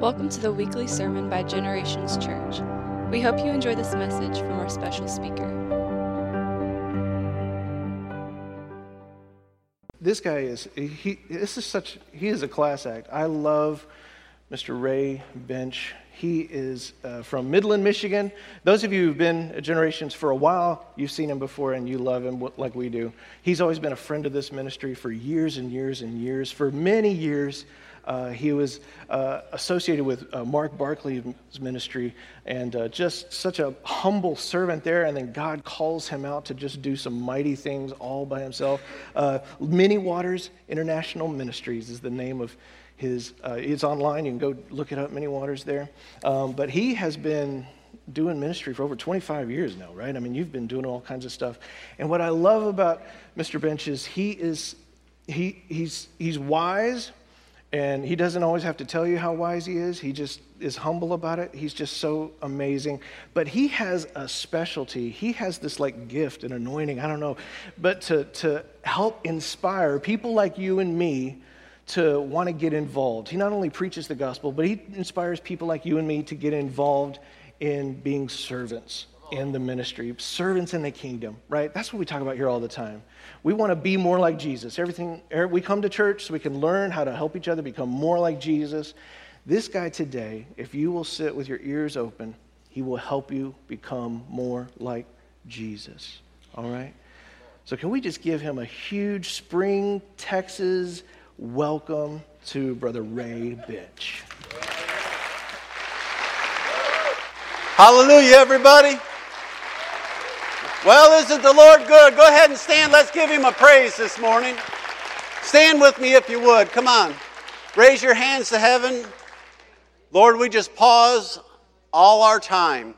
Welcome to the weekly sermon by Generations Church. We hope you enjoy this message from our special speaker. This guy is he this is such he is a class act. I love Mr. Ray Bensch. He is uh, from Midland, Michigan. Those of you who've been at Generations for a while, you've seen him before and you love him like we do. He's always been a friend of this ministry for years and years and years. For many years, uh, he was uh, associated with uh, Mark Barclay's ministry and uh, just such a humble servant there. And then God calls him out to just do some mighty things all by himself. Uh, Many Waters International Ministries is the name of his. Uh, it's online. You can go look it up. Many Waters there. Um, but he has been doing ministry for over 25 years now, right? I mean, you've been doing all kinds of stuff. And what I love about Mr. Bensch is he is he, he's, he's wise and he doesn't always have to tell you how wise he is. He just is humble about it. He's just so amazing. But he has a specialty. He has this like gift and anointing, I don't know, but to, to help inspire people like you and me to want to get involved. He not only preaches the gospel, but he inspires people like you and me to get involved in being servants in the ministry, servants in the kingdom, right? That's what we talk about here all the time. We want to be more like Jesus. Everything er, we come to church so we can learn how to help each other become more like Jesus. This guy today, if you will sit with your ears open, he will help you become more like Jesus. All right? So can we just give him a huge spring Texas welcome to brother Ray Bensch. Hallelujah, everybody. Well, isn't the Lord good? Go ahead and stand. Let's give him a praise this morning. Stand with me if you would. Come on. Raise your hands to heaven. Lord, we just pause all our time.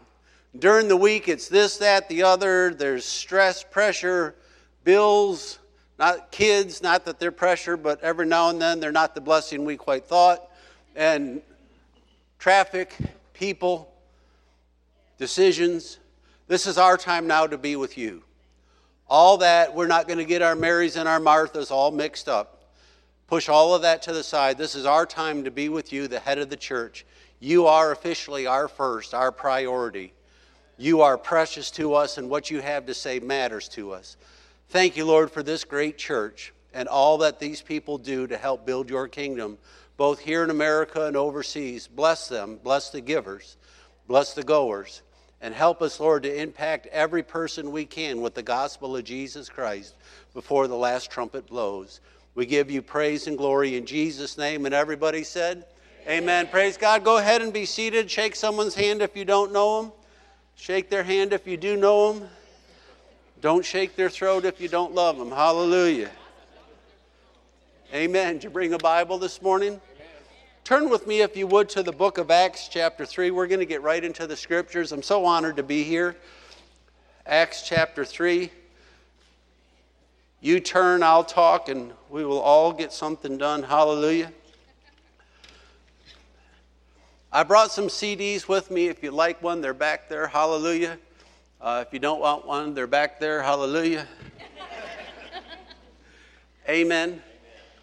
During the week, it's this, that, the other. There's stress, pressure, bills, not kids, not that they're pressure, but every now and then they're not the blessing we quite thought. And traffic, people, decisions. This is our time now to be with you. All that, we're not going to get our Marys and our Marthas all mixed up. Push all of that to the side. This is our time to be with you, the head of the church. You are officially our first, our priority. You are precious to us, and what you have to say matters to us. Thank you, Lord, for this great church and all that these people do to help build your kingdom, both here in America and overseas. Bless them, bless the givers, bless the goers and help us, Lord, to impact every person we can with the gospel of Jesus Christ before the last trumpet blows. We give you praise and glory in Jesus' name. And everybody said, Amen. Amen. Praise God. Go ahead and be seated. Shake someone's hand if you don't know them. Shake their hand if you do know them. Don't shake their throat if you don't love them. Hallelujah. Amen. Did you bring a Bible this morning? Turn with me, if you would, to the book of Acts, chapter 3. We're going to get right into the scriptures. I'm so honored to be here. Acts chapter 3. You turn, I'll talk, and we will all get something done. Hallelujah. I brought some CDs with me. If you like one, they're back there. Hallelujah. Uh, if you don't want one, they're back there. Hallelujah. Amen.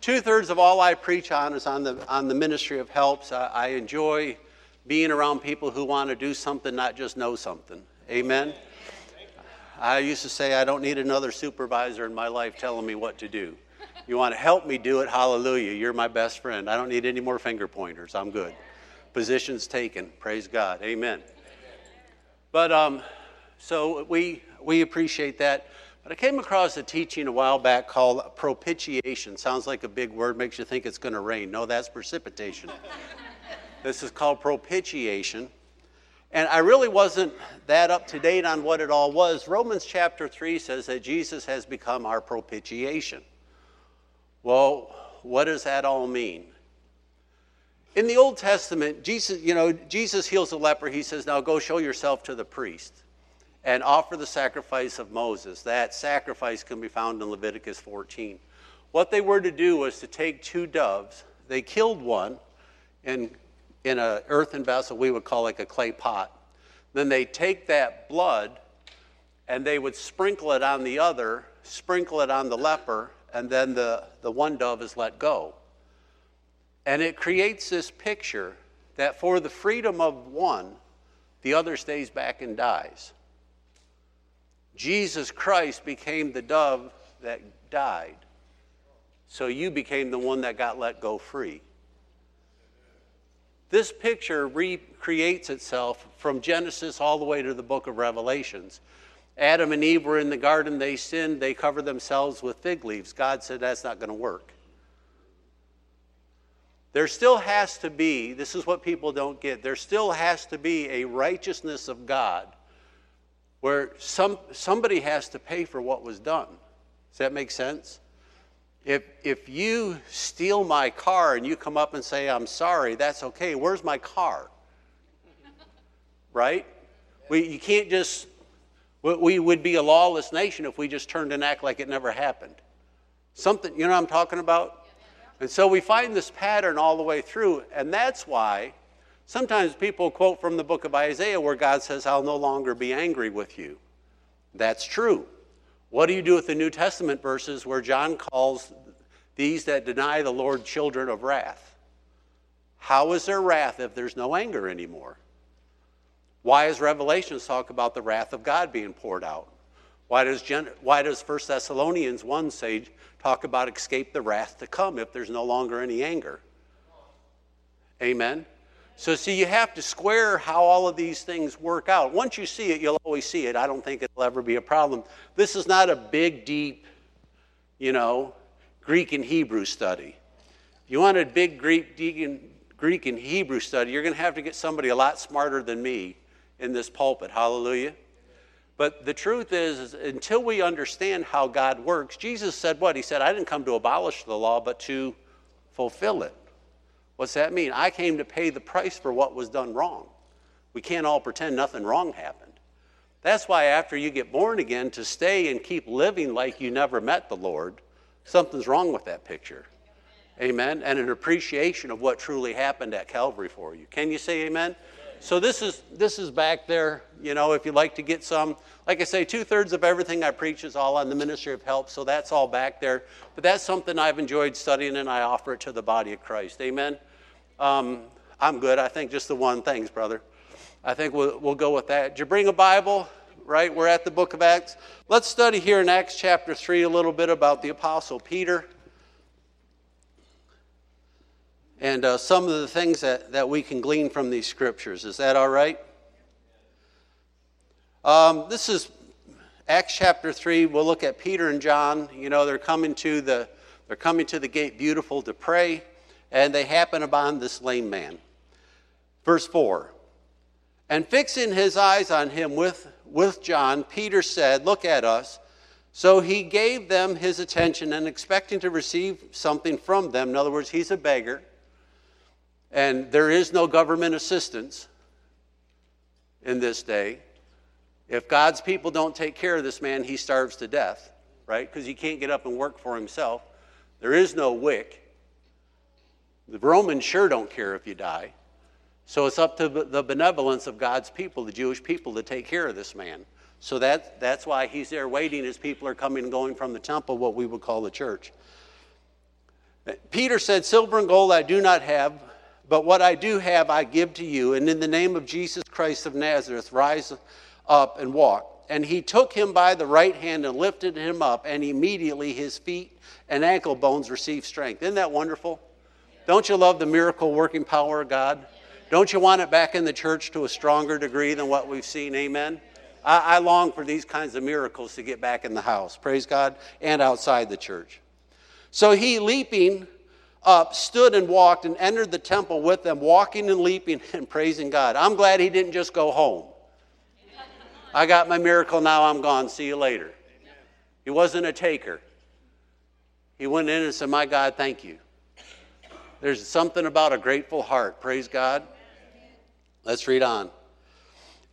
Two thirds of all I preach on is on the, on the ministry of helps. I, I enjoy being around people who want to do something, not just know something. Amen. I used to say, I don't need another supervisor in my life telling me what to do. You want to help me do it? Hallelujah. You're my best friend. I don't need any more finger pointers. I'm good. Positions taken. Praise God. Amen. But um, so we, we appreciate that. But I came across a teaching a while back called propitiation. Sounds like a big word, makes you think it's going to rain. No, that's precipitation. this is called propitiation. And I really wasn't that up to date on what it all was. Romans chapter 3 says that Jesus has become our propitiation. Well, what does that all mean? In the Old Testament, Jesus, you know, Jesus heals a leper. He says, Now go show yourself to the priest and offer the sacrifice of Moses. That sacrifice can be found in Leviticus 14. What they were to do was to take two doves. They killed one in, in an earthen vessel, we would call like a clay pot. Then they take that blood and they would sprinkle it on the other, sprinkle it on the leper, and then the, the one dove is let go. And it creates this picture that for the freedom of one, the other stays back and dies. Jesus Christ became the dove that died. So you became the one that got let go free. This picture recreates itself from Genesis all the way to the book of Revelations. Adam and Eve were in the garden, they sinned, they covered themselves with fig leaves. God said that's not going to work. There still has to be, this is what people don't get, there still has to be a righteousness of God where some, somebody has to pay for what was done. Does that make sense? If, if you steal my car and you come up and say, I'm sorry, that's okay. Where's my car? right? We, you can't just, we would be a lawless nation if we just turned and act like it never happened. Something, you know what I'm talking about? And so we find this pattern all the way through, and that's why sometimes people quote from the book of Isaiah where God says, I'll no longer be angry with you. That's true. What do you do with the New Testament verses where John calls these that deny the Lord children of wrath? How is there wrath if there's no anger anymore? Why does Revelations talk about the wrath of God being poured out? Why does, Gen- why does 1 Thessalonians 1 say, talk about escape the wrath to come if there's no longer any anger? Amen? So, see, you have to square how all of these things work out. Once you see it, you'll always see it. I don't think it'll ever be a problem. This is not a big, deep, you know, Greek and Hebrew study. If you want a big Greek, Greek and Hebrew study, you're going to have to get somebody a lot smarter than me in this pulpit. Hallelujah. But the truth is, is, until we understand how God works, Jesus said what? He said, I didn't come to abolish the law, but to fulfill it. What's that mean? I came to pay the price for what was done wrong. We can't all pretend nothing wrong happened. That's why, after you get born again, to stay and keep living like you never met the Lord, something's wrong with that picture. Amen. And an appreciation of what truly happened at Calvary for you. Can you say amen? So this is this is back there. You know, if you'd like to get some, like I say, two thirds of everything I preach is all on the ministry of help. So that's all back there. But that's something I've enjoyed studying, and I offer it to the body of Christ. Amen. Um, I'm good. I think just the one. Thanks, brother. I think we'll, we'll go with that. Did you bring a Bible? Right? We're at the book of Acts. Let's study here in Acts chapter 3 a little bit about the Apostle Peter and uh, some of the things that, that we can glean from these scriptures. Is that all right? Um, this is Acts chapter 3. We'll look at Peter and John. You know, they're coming to the, they're coming to the gate beautiful to pray and they happen upon this lame man. Verse 4 And fixing his eyes on him with, with John, Peter said, Look at us. So he gave them his attention and expecting to receive something from them. In other words, he's a beggar, and there is no government assistance in this day. If God's people don't take care of this man, he starves to death, right? Because he can't get up and work for himself. There is no WIC. The Romans sure don't care if you die. So it's up to the benevolence of God's people, the Jewish people, to take care of this man. So that, that's why he's there waiting as people are coming and going from the temple, what we would call the church. Peter said, Silver and gold I do not have, but what I do have I give to you. And in the name of Jesus Christ of Nazareth, rise up and walk. And he took him by the right hand and lifted him up, and immediately his feet and ankle bones received strength. Isn't that wonderful? Don't you love the miracle working power of God? Don't you want it back in the church to a stronger degree than what we've seen? Amen. I, I long for these kinds of miracles to get back in the house, praise God, and outside the church. So he, leaping up, stood and walked and entered the temple with them, walking and leaping and praising God. I'm glad he didn't just go home. I got my miracle, now I'm gone. See you later. He wasn't a taker. He went in and said, My God, thank you. There's something about a grateful heart. Praise God. Let's read on.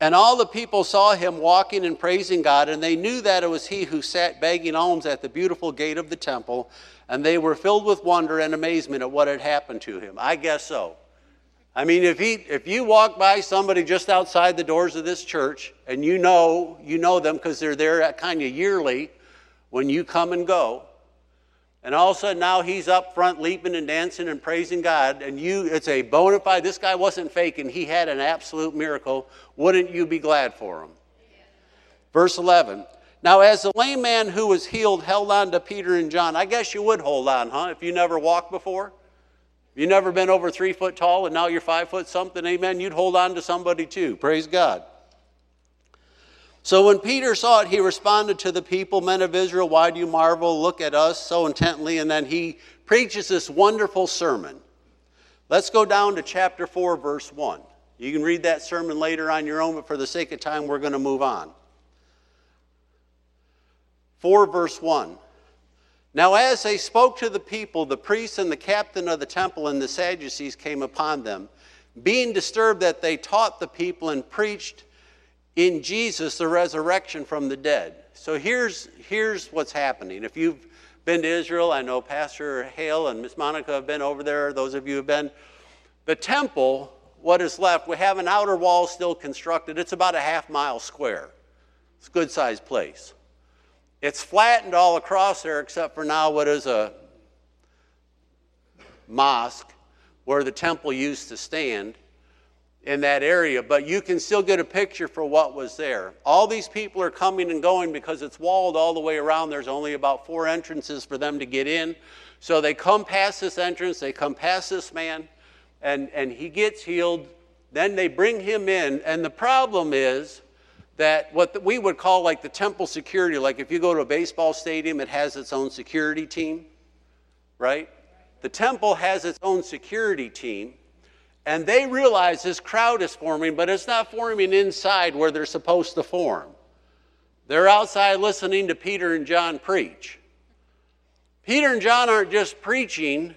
And all the people saw him walking and praising God, and they knew that it was he who sat begging alms at the beautiful gate of the temple, and they were filled with wonder and amazement at what had happened to him. I guess so. I mean, if, he, if you walk by somebody just outside the doors of this church, and you know, you know them because they're there kind of yearly when you come and go, And all of a sudden now he's up front leaping and dancing and praising God. And you, it's a bona fide, this guy wasn't faking. He had an absolute miracle. Wouldn't you be glad for him? Verse 11. Now, as the lame man who was healed held on to Peter and John, I guess you would hold on, huh? If you never walked before? You never been over three foot tall and now you're five foot something, amen? You'd hold on to somebody too. Praise God. So when Peter saw it, he responded to the people, Men of Israel, why do you marvel? Look at us so intently. And then he preaches this wonderful sermon. Let's go down to chapter 4, verse 1. You can read that sermon later on your own, but for the sake of time, we're going to move on. 4, verse 1. Now, as they spoke to the people, the priests and the captain of the temple and the Sadducees came upon them, being disturbed that they taught the people and preached in Jesus the resurrection from the dead. So here's, here's what's happening. If you've been to Israel, I know Pastor Hale and Miss Monica have been over there, those of you have been. The temple, what is left, we have an outer wall still constructed. It's about a half mile square. It's a good sized place. It's flattened all across there except for now what is a mosque where the temple used to stand in that area, but you can still get a picture for what was there. All these people are coming and going because it's walled all the way around. There's only about four entrances for them to get in. So they come past this entrance, they come past this man, and, and he gets healed. Then they bring him in, and the problem is that what we would call like the temple security, like if you go to a baseball stadium, it has its own security team, right? The temple has its own security team and they realize this crowd is forming, but it's not forming inside where they're supposed to form. They're outside listening to Peter and John preach. Peter and John aren't just preaching,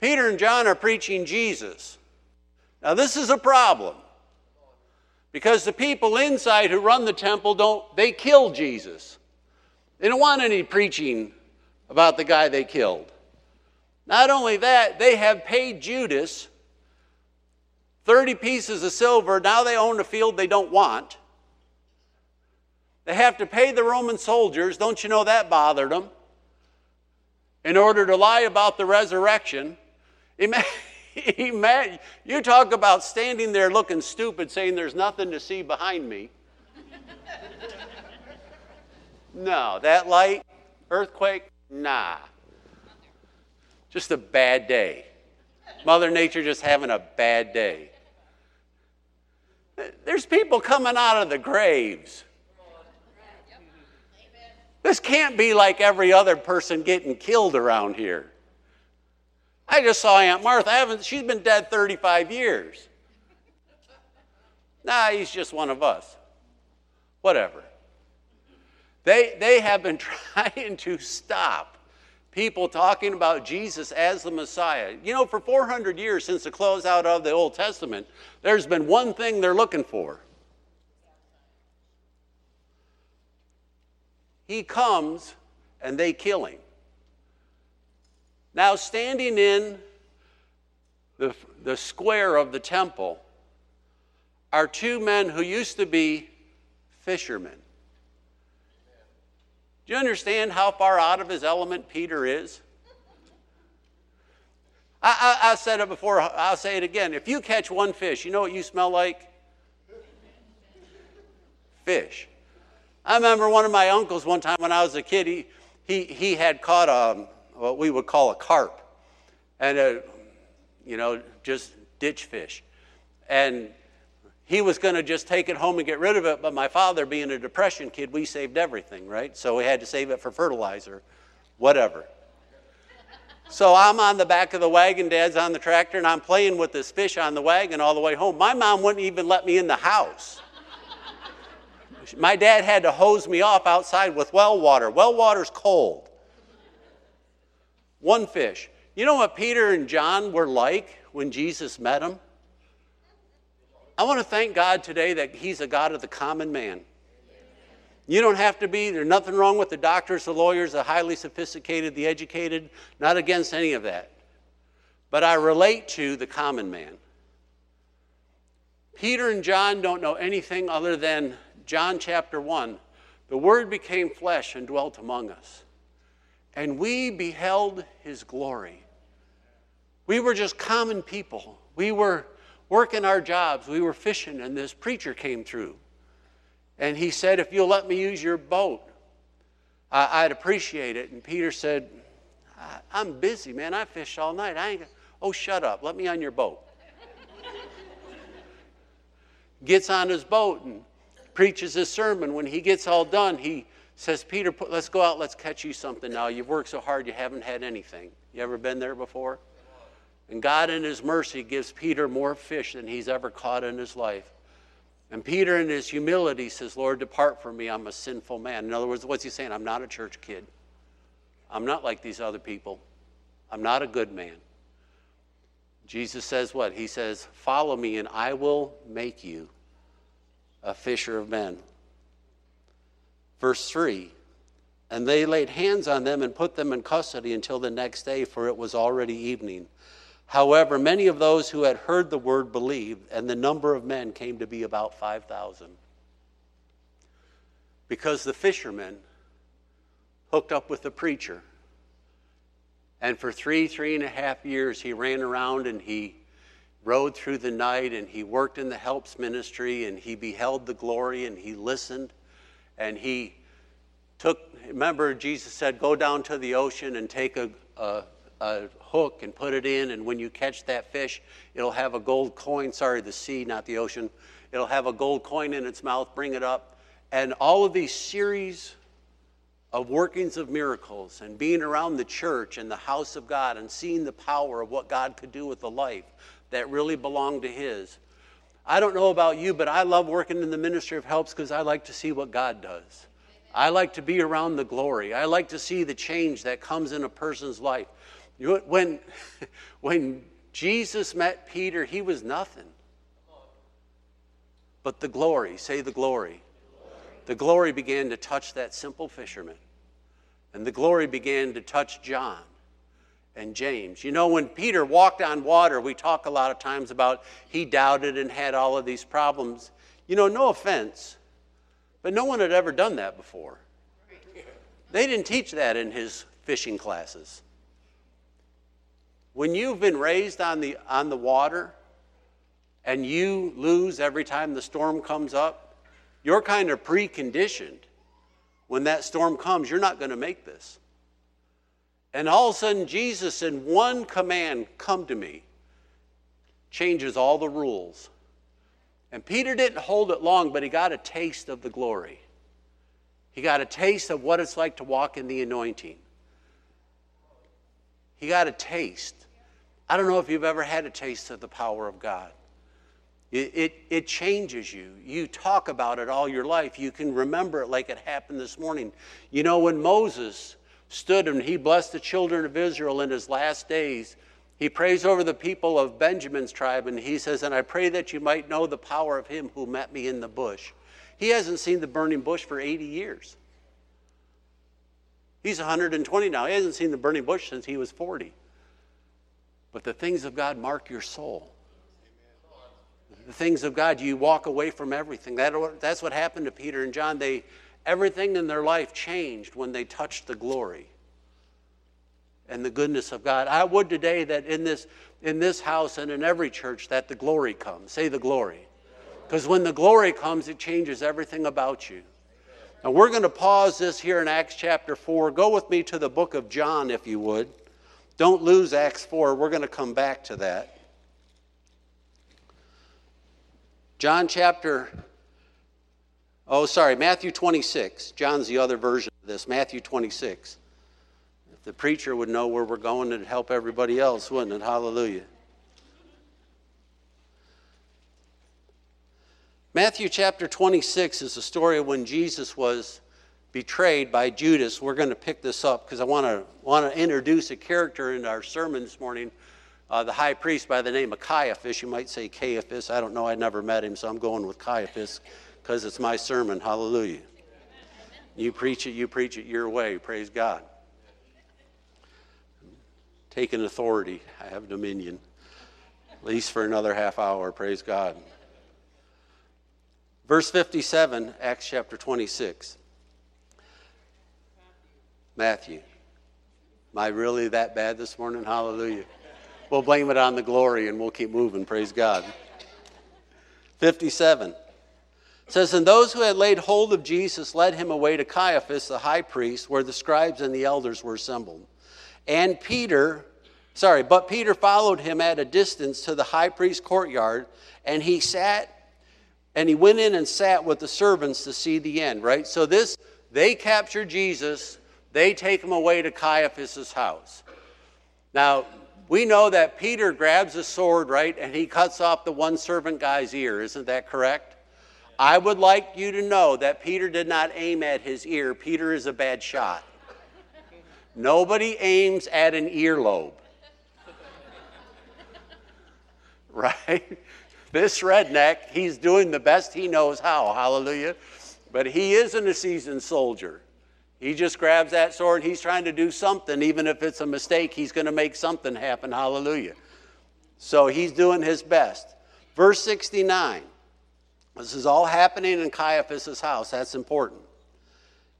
Peter and John are preaching Jesus. Now, this is a problem because the people inside who run the temple don't, they kill Jesus. They don't want any preaching about the guy they killed. Not only that, they have paid Judas 30 pieces of silver. Now they own a field they don't want. They have to pay the Roman soldiers. Don't you know that bothered them? In order to lie about the resurrection. Imagine, you talk about standing there looking stupid, saying there's nothing to see behind me. no, that light, earthquake, nah. Just a bad day. Mother Nature just having a bad day. There's people coming out of the graves. This can't be like every other person getting killed around here. I just saw Aunt Martha. I haven't, she's been dead 35 years. Nah, he's just one of us. Whatever. They, they have been trying to stop people talking about Jesus as the Messiah. You know, for 400 years since the closeout of the Old Testament, there's been one thing they're looking for. He comes and they kill him. Now, standing in the, the square of the temple are two men who used to be fishermen. Do you understand how far out of his element Peter is? I, I, I, said it before, I'll say it again. If you catch one fish, you know what you smell like? Fish. I remember one of my uncles one time when I was a kid, he, he, he had caught a, what we would call a carp, and a, you know, just ditch fish. And he was going to just take it home and get rid of it, but my father, being a depression kid, we saved everything, right? So we had to save it for fertilizer, whatever. So I'm on the back of the wagon, dad's on the tractor, and I'm playing with this fish on the wagon all the way home. My mom wouldn't even let me in the house. My dad had to hose me off outside with well water. Well water's cold. One fish. You know what Peter and John were like when Jesus met them? I want to thank God today that He's a God of the common man. You don't have to be, there's nothing wrong with the doctors, the lawyers, the highly sophisticated, the educated, not against any of that. But I relate to the common man. Peter and John don't know anything other than John chapter 1. The Word became flesh and dwelt among us. and we beheld his glory. We were just common people. We were working our jobs, we were fishing, and this preacher came through. And he said, If you'll let me use your boat, I'd appreciate it. And Peter said, I'm busy, man. I fish all night. I ain't. Oh, shut up. Let me on your boat. gets on his boat and preaches his sermon. When he gets all done, he says, Peter, let's go out, let's catch you something now. You've worked so hard, you haven't had anything. You ever been there before? And God, in his mercy, gives Peter more fish than he's ever caught in his life. And Peter, in his humility, says, Lord, depart from me. I'm a sinful man. In other words, what's he saying? I'm not a church kid. I'm not like these other people. I'm not a good man. Jesus says what? He says, Follow me, and I will make you a fisher of men. Verse 3 And they laid hands on them and put them in custody until the next day, for it was already evening. However, many of those who had heard the word believed, and the number of men came to be about 5,000. Because the fishermen hooked up with the preacher. And for three, three and a half years, he ran around and he rode through the night and he worked in the helps ministry and he beheld the glory and he listened and he took remember jesus said go down to the ocean and take a, a, a, hook and put it in and when you catch that fish it'll have a gold coin sorry the sea not the ocean it'll have a gold coin in its mouth bring it up and all of these series of workings of miracles and being around the church and the house of god and seeing the power of what god could do with the life that really belonged to his I don't know about you, but I love working in the ministry of helps because I like to see what God does. I like to be around the glory. I like to see the change that comes in a person's life. When, when Jesus met Peter, he was nothing. But the glory, say the glory. The glory began to touch that simple fisherman. And the glory began to touch John and James. You know, when Peter walked on water, we talk a lot of times about he doubted and had all of these problems. You know, no offense, but no one had ever done that before. They didn't teach that in his fishing classes. When you've been raised on the, on the water and you lose every time the storm comes up, you're kind of preconditioned. When that storm comes, you're not going to make this. And all of a sudden, Jesus, in one command, come to me, changes all the rules. And Peter didn't hold it long, but he got a taste of the glory. He got a taste of what it's like to walk in the anointing. He got a taste. I don't know if you've ever had a taste of the power of God. It, it, it, changes you. You talk about it all your life. You can remember it like it happened this morning. You know, when Moses stood and he blessed the children of Israel in his last days. He prays over the people of Benjamin's tribe and he says, And I pray that you might know the power of him who met me in the bush. He hasn't seen the burning bush for 80 years. He's 120 now. He hasn't seen the burning bush since he was 40. But the things of God mark your soul. The things of God, you walk away from everything. That, that's what happened to Peter and John. They, Everything in their life changed when they touched the glory and the goodness of God. I would today that in this, in this house and in every church that the glory comes. Say the glory. Because when the glory comes, it changes everything about you. Now we're going to pause this here in Acts chapter 4. Go with me to the book of John, if you would. Don't lose Acts 4. We're going to come back to that. John chapter Oh, sorry, Matthew 26. John's the other version of this, Matthew 26. If the preacher would know where we're going, it'd help everybody else, wouldn't it? Hallelujah. Matthew chapter 26 is the story of when Jesus was betrayed by Judas. We're going to pick this up because I want to want to introduce a character in our sermon this morning. Uh, the high priest by the name of Caiaphas. You might say Caiaphas. I don't know. I never met him, so I'm going with Caiaphas because it's my sermon. Hallelujah. You preach it, you preach it your way. Praise God. Taking authority, I have dominion, at least for another half hour. Praise God. Verse 57, Acts chapter 26. Matthew. Am I really that bad this morning? Hallelujah. We'll blame it on the glory and we'll keep moving. Praise God. 57 says, And those who had laid hold of Jesus led him away to Caiaphas, the high priest, where the scribes and the elders were assembled. And Peter, sorry, but Peter followed him at a distance to the high priest's courtyard, and he sat and he went in and sat with the servants to see the end, right? So this, they capture Jesus, they take him away to Caiaphas's house. Now, we know that Peter grabs a sword, right, and he cuts off the one servant guy's ear. Isn't that correct? I would like you to know that Peter did not aim at his ear. Peter is a bad shot. Nobody aims at an earlobe. Right? This redneck, he's doing the best he knows how. Hallelujah. But he isn't a seasoned soldier. He just grabs that sword he's trying to do something. Even if it's a mistake, he's going to make something happen. Hallelujah. So he's doing his best. Verse 69. This is all happening in Caiaphas' house. That's important.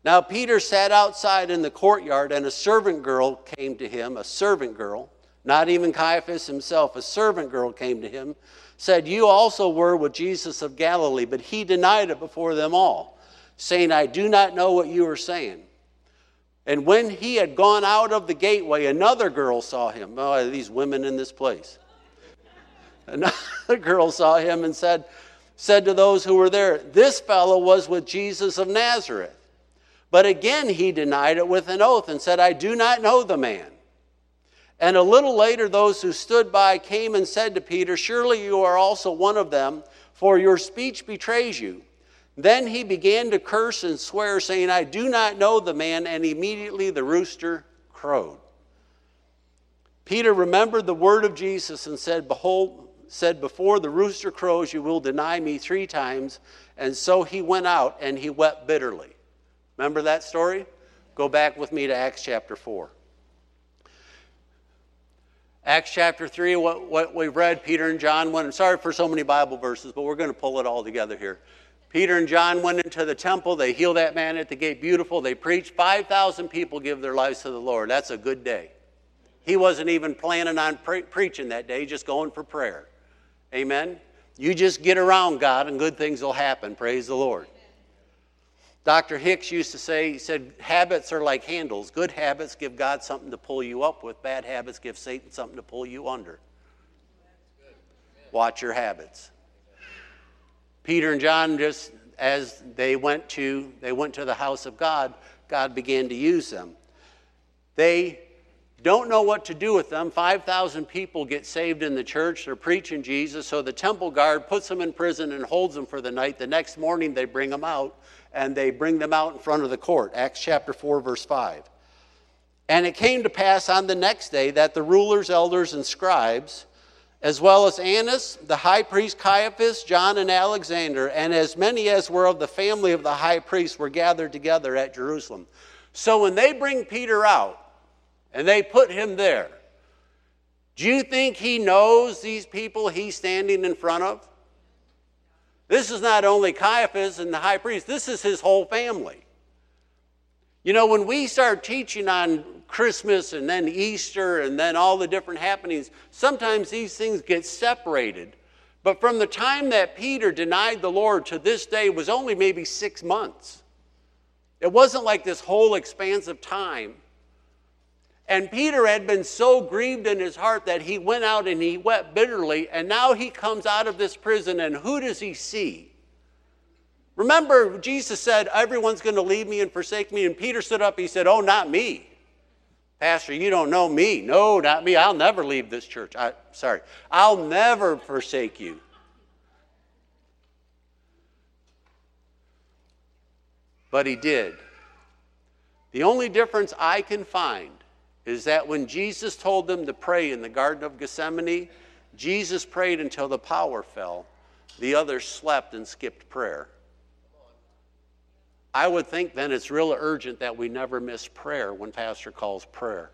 Now, Peter sat outside in the courtyard, and a servant girl came to him, a servant girl, not even Caiaphas himself, a servant girl came to him, said, You also were with Jesus of Galilee, but he denied it before them all, saying, I do not know what you are saying. And when he had gone out of the gateway, another girl saw him. Oh, these women in this place. Another girl saw him and said, said to those who were there, This fellow was with Jesus of Nazareth. But again he denied it with an oath and said, I do not know the man. And a little later, those who stood by came and said to Peter, Surely you are also one of them, for your speech betrays you. Then he began to curse and swear, saying, I do not know the man. And immediately the rooster crowed. Peter remembered the word of Jesus and said, Behold, said, Before the rooster crows, you will deny me three times. And so he went out and he wept bitterly. Remember that story? Go back with me to Acts chapter 4. Acts chapter 3, what, what we've read, Peter and John went. I'm sorry for so many Bible verses, but we're going to pull it all together here. Peter and John went into the temple. They healed that man at the gate. Beautiful. They preached. 5,000 people give their lives to the Lord. That's a good day. He wasn't even planning on pre- preaching that day, just going for prayer. Amen. You just get around God and good things will happen. Praise the Lord. Dr. Hicks used to say, he said, habits are like handles. Good habits give God something to pull you up with, bad habits give Satan something to pull you under. Watch your habits. Peter and John just as they went to they went to the house of God, God began to use them. They don't know what to do with them. 5,000 people get saved in the church. They're preaching Jesus. So the temple guard puts them in prison and holds them for the night. The next morning, they bring them out and they bring them out in front of the court. Acts chapter 4, verse 5. And it came to pass on the next day that the rulers, elders, and scribes, as well as Annas, the high priest Caiaphas, John, and Alexander, and as many as were of the family of the high priest, were gathered together at Jerusalem. So when they bring Peter out and they put him there, do you think he knows these people he's standing in front of? This is not only Caiaphas and the high priest, this is his whole family. You know, when we start teaching on Christmas and then Easter and then all the different happenings, sometimes these things get separated. But from the time that Peter denied the Lord to this day was only maybe six months. It wasn't like this whole expanse of time. And Peter had been so grieved in his heart that he went out and he wept bitterly. And now he comes out of this prison, and who does he see? Remember, Jesus said, Everyone's going to leave me and forsake me. And Peter stood up. He said, Oh, not me. Pastor, you don't know me. No, not me. I'll never leave this church. I, sorry. I'll never forsake you. But he did. The only difference I can find is that when Jesus told them to pray in the Garden of Gethsemane, Jesus prayed until the power fell. The others slept and skipped prayer. I would think then it's real urgent that we never miss prayer when Pastor calls prayer,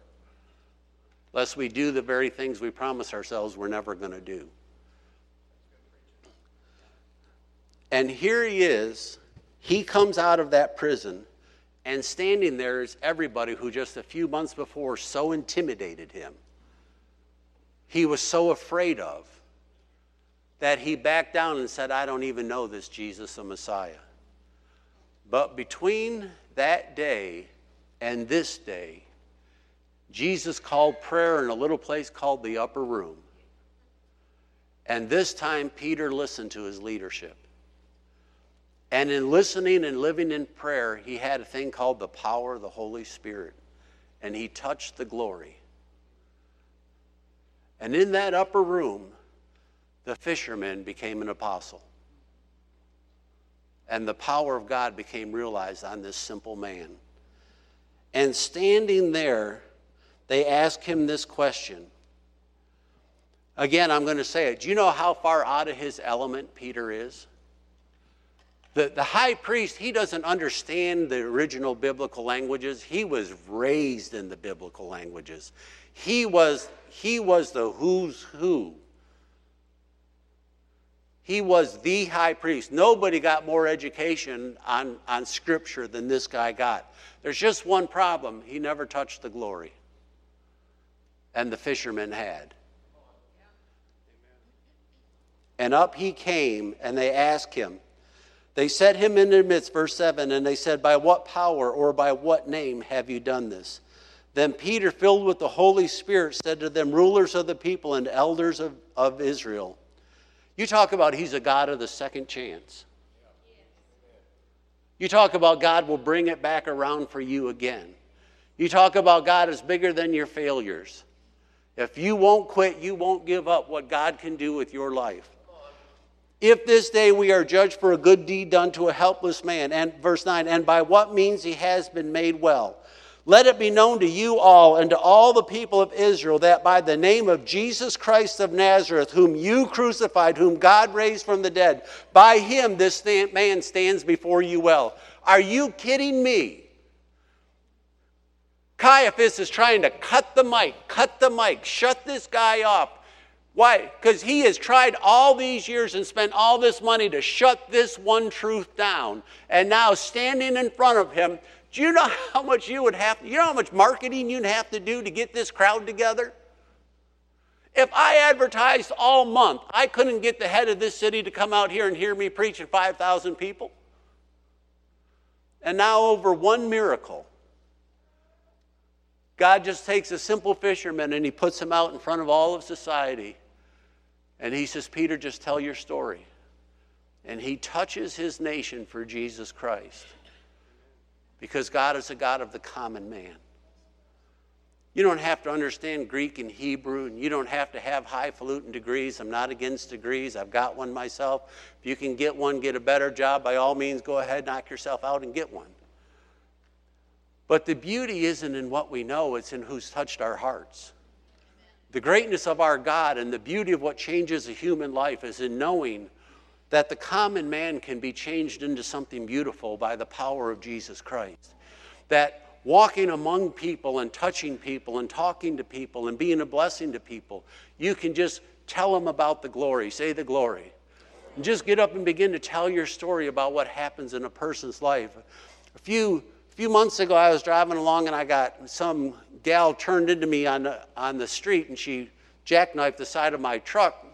lest we do the very things we promise ourselves we're never going to do. And here he is. He comes out of that prison And standing there is everybody who just a few months before so intimidated him. He was so afraid of that he backed down and said, I don't even know this Jesus, the Messiah. But between that day and this day, Jesus called prayer in a little place called the upper room. And this time, Peter listened to his leadership. And in listening and living in prayer, he had a thing called the power of the Holy Spirit. And he touched the glory. And in that upper room, the fisherman became an apostle. And the power of God became realized on this simple man. And standing there, they asked him this question. Again, I'm going to say it. Do you know how far out of his element Peter is? The, the high priest, he doesn't understand the original biblical languages. He was raised in the biblical languages. He was, he was the who's who. He was the high priest. Nobody got more education on, on Scripture than this guy got. There's just one problem he never touched the glory. And the fishermen had. And up he came, and they asked him, they set him in their midst, verse 7, and they said, By what power or by what name have you done this? Then Peter, filled with the Holy Spirit, said to them, Rulers of the people and elders of, of Israel, you talk about he's a God of the second chance. You talk about God will bring it back around for you again. You talk about God is bigger than your failures. If you won't quit, you won't give up what God can do with your life. If this day we are judged for a good deed done to a helpless man, and verse 9, and by what means he has been made well, let it be known to you all and to all the people of Israel that by the name of Jesus Christ of Nazareth, whom you crucified, whom God raised from the dead, by him this man stands before you well. Are you kidding me? Caiaphas is trying to cut the mic, cut the mic, shut this guy up. Why? Because he has tried all these years and spent all this money to shut this one truth down. And now, standing in front of him, do you know how much you would have, you know how much marketing you'd have to do to get this crowd together? If I advertised all month, I couldn't get the head of this city to come out here and hear me preach at 5,000 people. And now, over one miracle, God just takes a simple fisherman and he puts him out in front of all of society and he says, Peter, just tell your story. And he touches his nation for Jesus Christ because God is a God of the common man. You don't have to understand Greek and Hebrew, and you don't have to have highfalutin degrees. I'm not against degrees. I've got one myself. If you can get one, get a better job, by all means, go ahead, knock yourself out, and get one. But the beauty isn't in what we know, it's in who's touched our hearts. The greatness of our God and the beauty of what changes a human life is in knowing that the common man can be changed into something beautiful by the power of Jesus Christ. That walking among people and touching people and talking to people and being a blessing to people, you can just tell them about the glory, say the glory. And just get up and begin to tell your story about what happens in a person's life. A few, few months ago, I was driving along and I got some gal turned into me on the, on the street and she jackknifed the side of my truck.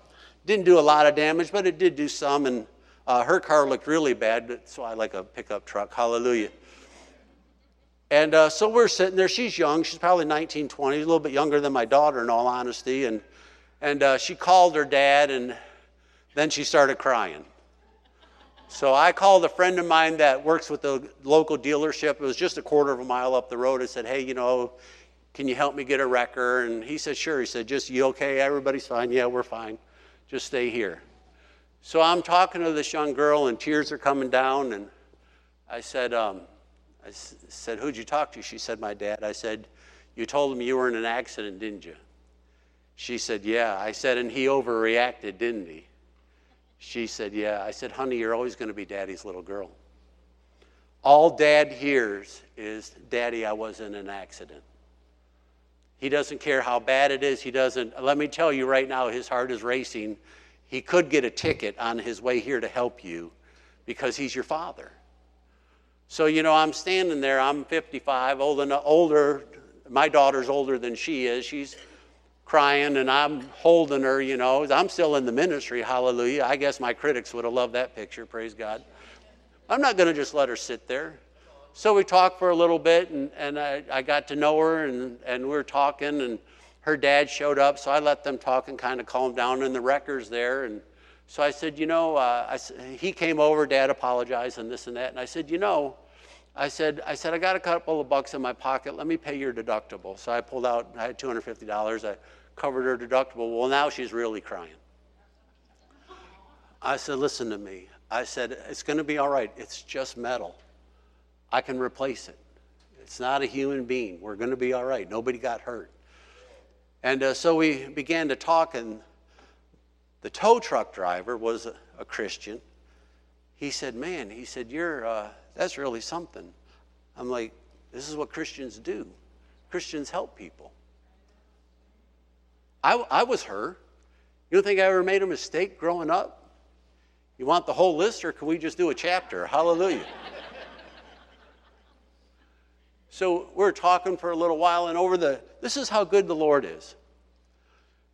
Didn't do a lot of damage, but it did do some. And uh, her car looked really bad, so I like a pickup truck. Hallelujah. And uh, so we're sitting there. She's young. She's probably 19, 20, a little bit younger than my daughter, in all honesty. And, and uh, she called her dad, and then she started crying. So I called a friend of mine that works with the local dealership. It was just a quarter of a mile up the road. I said, hey, you know, can you help me get a wrecker? And he said, Sure. He said, Just you okay? Everybody's fine. Yeah, we're fine. Just stay here. So I'm talking to this young girl, and tears are coming down. And I said, um, I said, Who'd you talk to? She said, My dad. I said, You told him you were in an accident, didn't you? She said, Yeah. I said, And he overreacted, didn't he? She said, Yeah. I said, Honey, you're always going to be daddy's little girl. All dad hears is, Daddy, I was in an accident. He doesn't care how bad it is. He doesn't, let me tell you right now, his heart is racing. He could get a ticket on his way here to help you because he's your father. So, you know, I'm standing there, I'm 55, old older, my daughter's older than she is. She's crying and I'm holding her, you know. I'm still in the ministry, hallelujah. I guess my critics would have loved that picture, praise God. I'm not going to just let her sit there. So we talked for a little bit and, and I, I got to know her and, and we were talking and her dad showed up. So I let them talk and kind of calm down and the wrecker's there. And so I said, you know, uh, I, he came over, dad apologized and this and that. And I said, you know, I said, I said, I got a couple of bucks in my pocket. Let me pay your deductible. So I pulled out, I had $250. I covered her deductible. Well, now she's really crying. I said, listen to me. I said, it's going to be all right. It's just metal. I can replace it. It's not a human being. We're going to be all right. Nobody got hurt. And uh, so we began to talk, and the tow truck driver was a, a Christian. He said, Man, he said, You're, uh, that's really something. I'm like, This is what Christians do. Christians help people. I, I was her. You don't think I ever made a mistake growing up? You want the whole list, or can we just do a chapter? Hallelujah. So we're talking for a little while, and over the, this is how good the Lord is.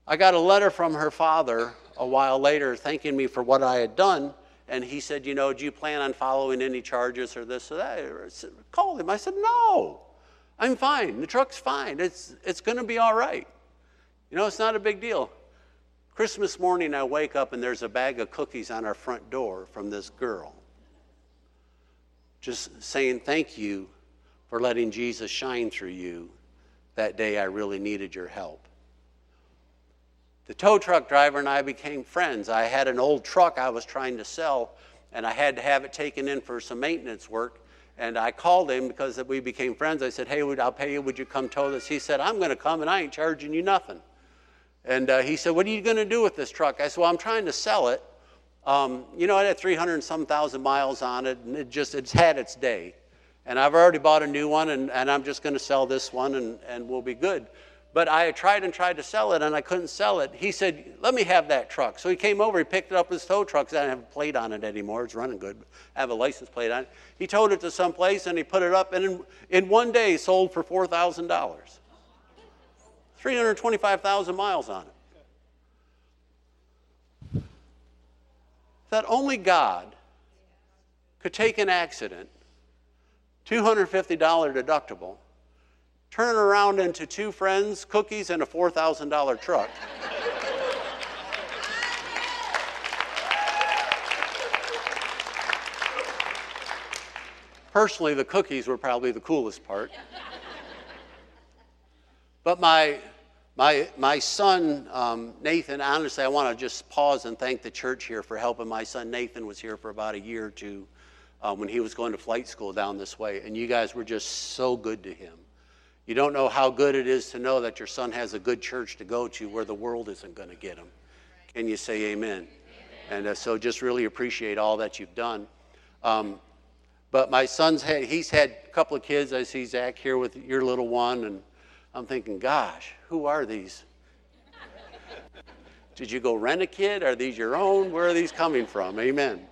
I got a letter from her father a while later thanking me for what I had done. And he said, You know, do you plan on following any charges or this or that? I said, called him. I said, No, I'm fine. The truck's fine. It's, it's going to be all right. You know, it's not a big deal. Christmas morning, I wake up and there's a bag of cookies on our front door from this girl. Just saying thank you for letting Jesus shine through you that day I really needed your help. The tow truck driver and I became friends. I had an old truck I was trying to sell, and I had to have it taken in for some maintenance work. And I called him because we became friends. I said, Hey, I'll pay you. Would you come tow this? He said, I'm going to come and I ain't charging you nothing. And uh, he said, What are you going to do with this truck? I said, Well, I'm trying to sell it. Um, you know, it had 300 and some thousand miles on it, and it just, it's had its day. And I've already bought a new one, and, and I'm just going to sell this one, and, and we'll be good. But I tried and tried to sell it, and I couldn't sell it. He said, Let me have that truck. So he came over, he picked it up his tow truck, I don't have a plate on it anymore. It's running good. I have a license plate on it. He towed it to some place, and he put it up, and in, in one day sold for $4,000. 325,000 miles on it. That only God could take an accident, $250 deductible, turn around into two friends, cookies, and a $4,000 truck. Personally, the cookies were probably the coolest part. But my, my, my son, um, Nathan, honestly, I want to just pause and thank the church here for helping. My son Nathan was here for about a year or two um, when he was going to flight school down this way, and you guys were just so good to him. You don't know how good it is to know that your son has a good church to go to where the world isn't going to get him. Can you say amen? amen. And uh, so just really appreciate all that you've done. Um, but my son's had, he's had a couple of kids. I see Zach here with your little one, and I'm thinking, gosh, who are these? Did you go rent a kid? Are these your own? Where are these coming from? Amen.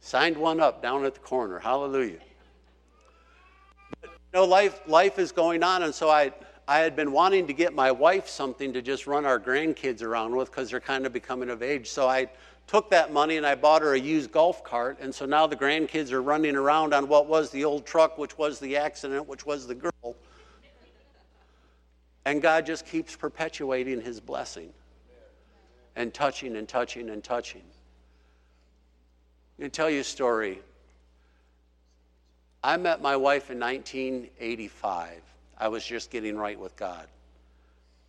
Signed one up down at the corner. Hallelujah you know, life, life is going on, and so I, I had been wanting to get my wife something to just run our grandkids around with because they're kind of becoming of age. So I took that money and I bought her a used golf cart, and so now the grandkids are running around on what was the old truck, which was the accident, which was the girl. And God just keeps perpetuating his blessing and touching and touching and touching. I'm going to tell you a story. I met my wife in 1985. I was just getting right with God.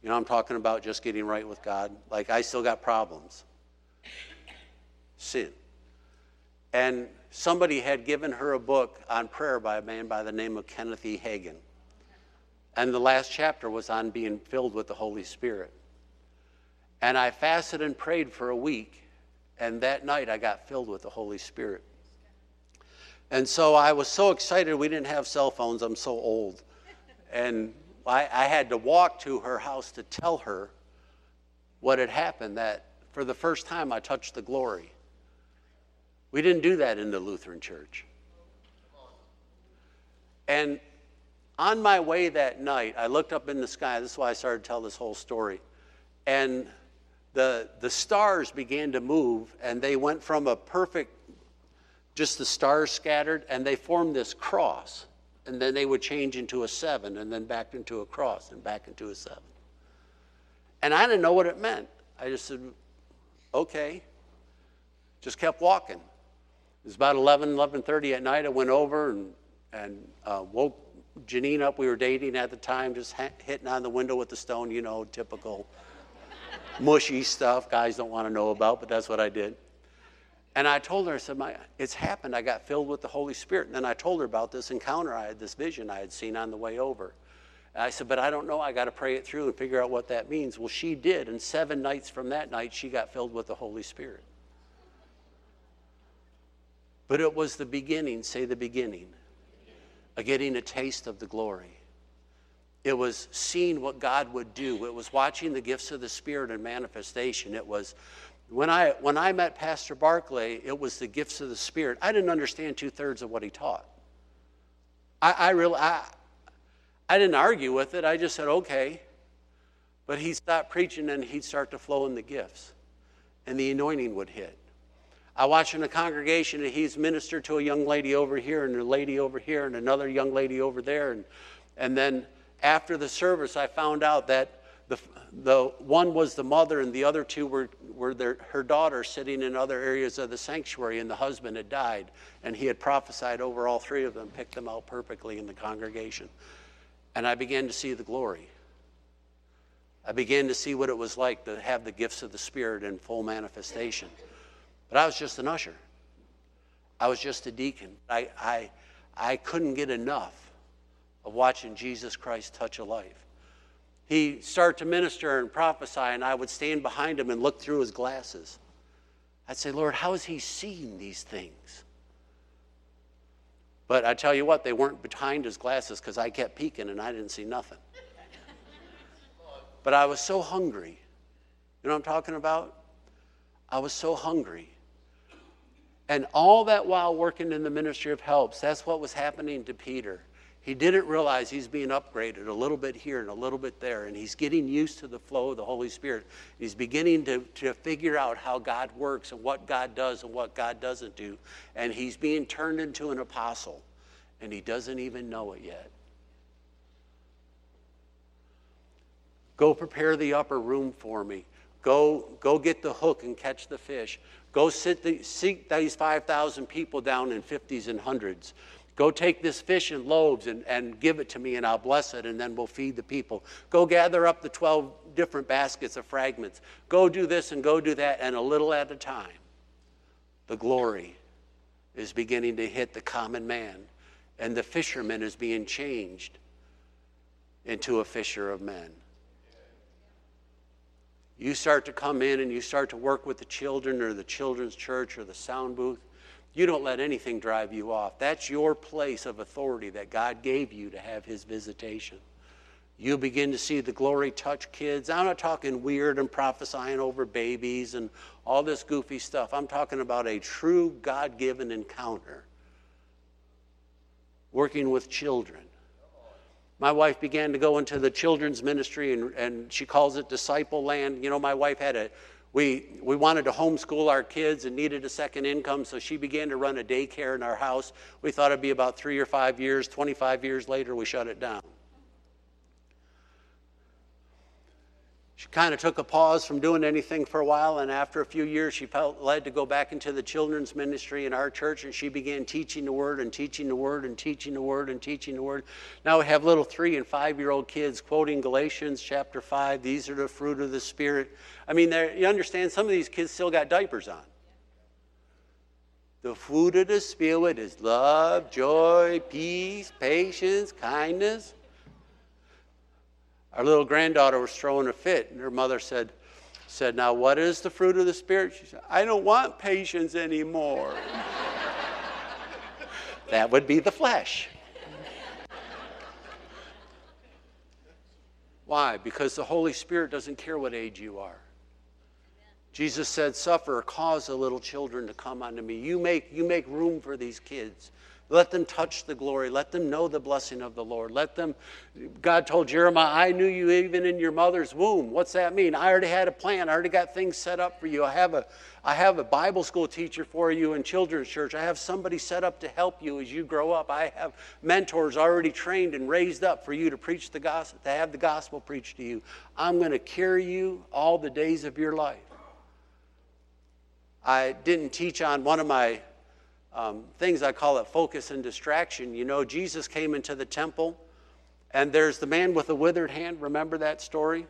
You know, I'm talking about just getting right with God. Like, I still got problems. Sin. And somebody had given her a book on prayer by a man by the name of Kenneth E. Hagin. And the last chapter was on being filled with the Holy Spirit. And I fasted and prayed for a week. And that night I got filled with the Holy Spirit. And so I was so excited. We didn't have cell phones. I'm so old. And I, I, had to walk to her house to tell her what had happened that for the first time I touched the glory. We didn't do that in the Lutheran church. And on my way that night, I looked up in the sky. This is why I started to tell this whole story. And the, the stars began to move, and they went from a perfect, just the stars scattered, and they formed this cross. And then they would change into a seven, and then back into a cross, and back into a seven. And I didn't know what it meant. I just said, okay. Just kept walking. It was about 11, 11.30 at night. I went over and, and uh, woke Janine up. We were dating at the time, just ha- hitting on the window with the stone, you know, typical mushy stuff guys don't want to know about, but that's what I did. And I told her, I said, My, it's happened. I got filled with the Holy Spirit. And then I told her about this encounter I had, this vision I had seen on the way over. And I said, But I don't know. I got to pray it through and figure out what that means. Well, she did. And seven nights from that night, she got filled with the Holy Spirit. But it was the beginning, say the beginning, of getting a taste of the glory. It was seeing what God would do. It was watching the gifts of the Spirit in manifestation. It was when I when I met Pastor Barclay, it was the gifts of the Spirit. I didn't understand two thirds of what he taught. I, I really I, I didn't argue with it. I just said, okay. But he'd stop preaching and he'd start to flow in the gifts. And the anointing would hit. I watch in a congregation and he's ministered to a young lady over here and a lady over here and another young lady over there. And, and then after the service, I found out that the, the one was the mother and the other two were, were their, her daughter sitting in other areas of the sanctuary and the husband had died. And he had prophesied over all three of them picked them out perfectly in the congregation. And i began to see the glory. I began to see what it was like to have the gifts of the spirit in full manifestation. But i was just an usher. I was just a deacon. I, I, I couldn't get enough of watching Jesus Christ touch a life. He'd start to minister and prophesy, and I would stand behind him and look through his glasses. I'd say, Lord, how is he seeing these things? But I tell you what, they weren't behind his glasses because I kept peeking and I didn't see nothing. but I was so hungry. You know what I'm talking about? I was so hungry. And all that while working in the ministry of helps, that's what was happening to Peter. He didn't realize he's being upgraded a little bit here and a little bit there, and he's getting used to the flow of the Holy Spirit. He's beginning to, to figure out how God works and what God does and what God doesn't do. And he's being turned into an apostle, and he doesn't even know it yet. Go prepare the upper room for me. Go, go get the hook and catch the fish. Go sit the, seek these 5,000 people down in 50s and hundreds. Go take this fish and loaves and, and give it to me, and I'll bless it, and then we'll feed the people. Go gather up the 12 different baskets of fragments. Go do this and go do that, and a little at a time, the glory is beginning to hit the common man, and the fisherman is being changed into a fisher of men. You start to come in and you start to work with the children or the children's church or the sound booth you don't let anything drive you off. That's your place of authority that God gave you to have His visitation. You begin to see the glory touch kids. I'm not talking weird and prophesying over babies and all this goofy stuff. I'm talking about a true God given encounter working with children. My wife began to go into the children's ministry and, and she calls it disciple land. You know, my wife had a we, we wanted to homeschool our kids and needed a second income, so she began to run a daycare in our house. We thought it'd be about three or five years. 25 years later, we shut it down. She kind of took a pause from doing anything for a while, and after a few years, she felt led to go back into the children's ministry in our church, and she began teaching the Word and teaching the Word and teaching the Word and teaching the Word. Now we have little three and five year old kids quoting Galatians chapter 5. These are the fruit of the Spirit. I mean, you understand, some of these kids still got diapers on. The fruit of the Spirit is love, joy, peace, patience, kindness our little granddaughter was throwing a fit, and her mother said, said, Now, what is the fruit of the Spirit? She said, I don't want patience anymore. that would be the flesh. Why? Because the Holy Spirit doesn't care what age you are. Jesus said, Suffer, cause the little children to come unto me. You make, you make room for these kids Let them touch the glory. Let them know the blessing of the Lord. Let them, God told Jeremiah, I knew you even in your mother's womb. What's that mean? I already had a plan. I already got things set up for you. I have a, I have a Bible school teacher for you in children's church. I have somebody set up to help you as you grow up. I have mentors already trained and raised up for you to preach the gospel, to have the gospel preached to you. I'm going to carry you all the days of your life. I didn't teach on one of my um, things, I call it focus and distraction. You know, Jesus came into the temple, and there's the man with the withered hand. Remember that story?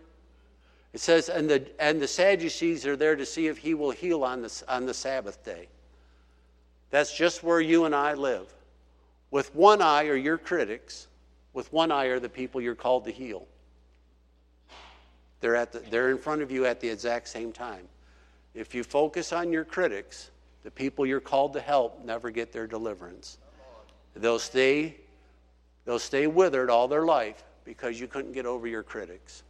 It says, and the, and the Sadducees are there to see if he will heal on the, on the Sabbath day. That's just where you and I live. With one eye are your critics, with one eye are the people you're called to heal. They're, at the, they're in front of you at the exact same time. If you focus on your critics, the people you're called to help never get their deliverance. They'll stay, they'll stay withered all their life because you couldn't get over your critics.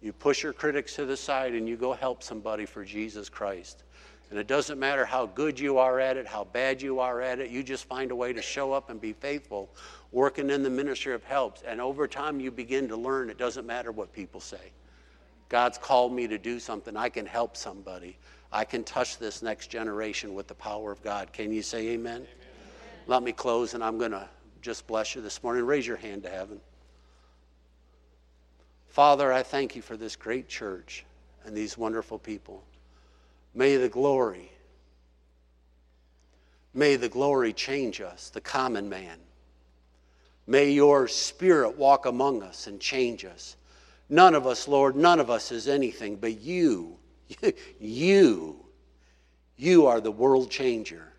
You push your critics to the side and you go help somebody for Jesus Christ. And it doesn't matter how good you are at it, how bad you are at it, you just find a way to show up and be faithful, working in the ministry of helps. And over time, you begin to learn it doesn't matter what people say. God's called me to do something. I can help somebody. I can touch this next generation with the power of God. Can you say amen? amen. Let me close, and I'm going to just bless you this morning. Raise your hand to heaven. Father, I thank you for this great church and these wonderful people. May the glory, may the glory change us, the common man. May your spirit walk among us and change us. None of us, Lord, none of us is anything, but you, you, you are the world changer.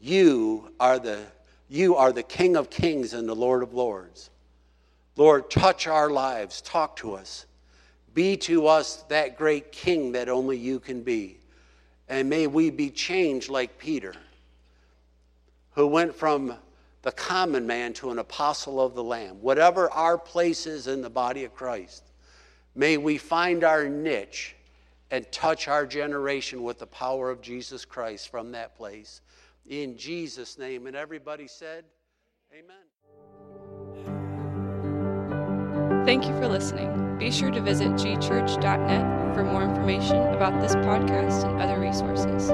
You are the, you are the King of kings and the Lord of lords. Lord, touch our lives, talk to us. Be to us that great King that only you can be. And may we be changed like Peter, who went from the common man to an apostle of the Lamb. Whatever our place is in the body of Christ, may we find our niche and touch our generation with the power of Jesus Christ from that place. In Jesus' name. And everybody said, Amen. Thank you for listening. Be sure to visit gchurch.net for more information about this podcast and other resources.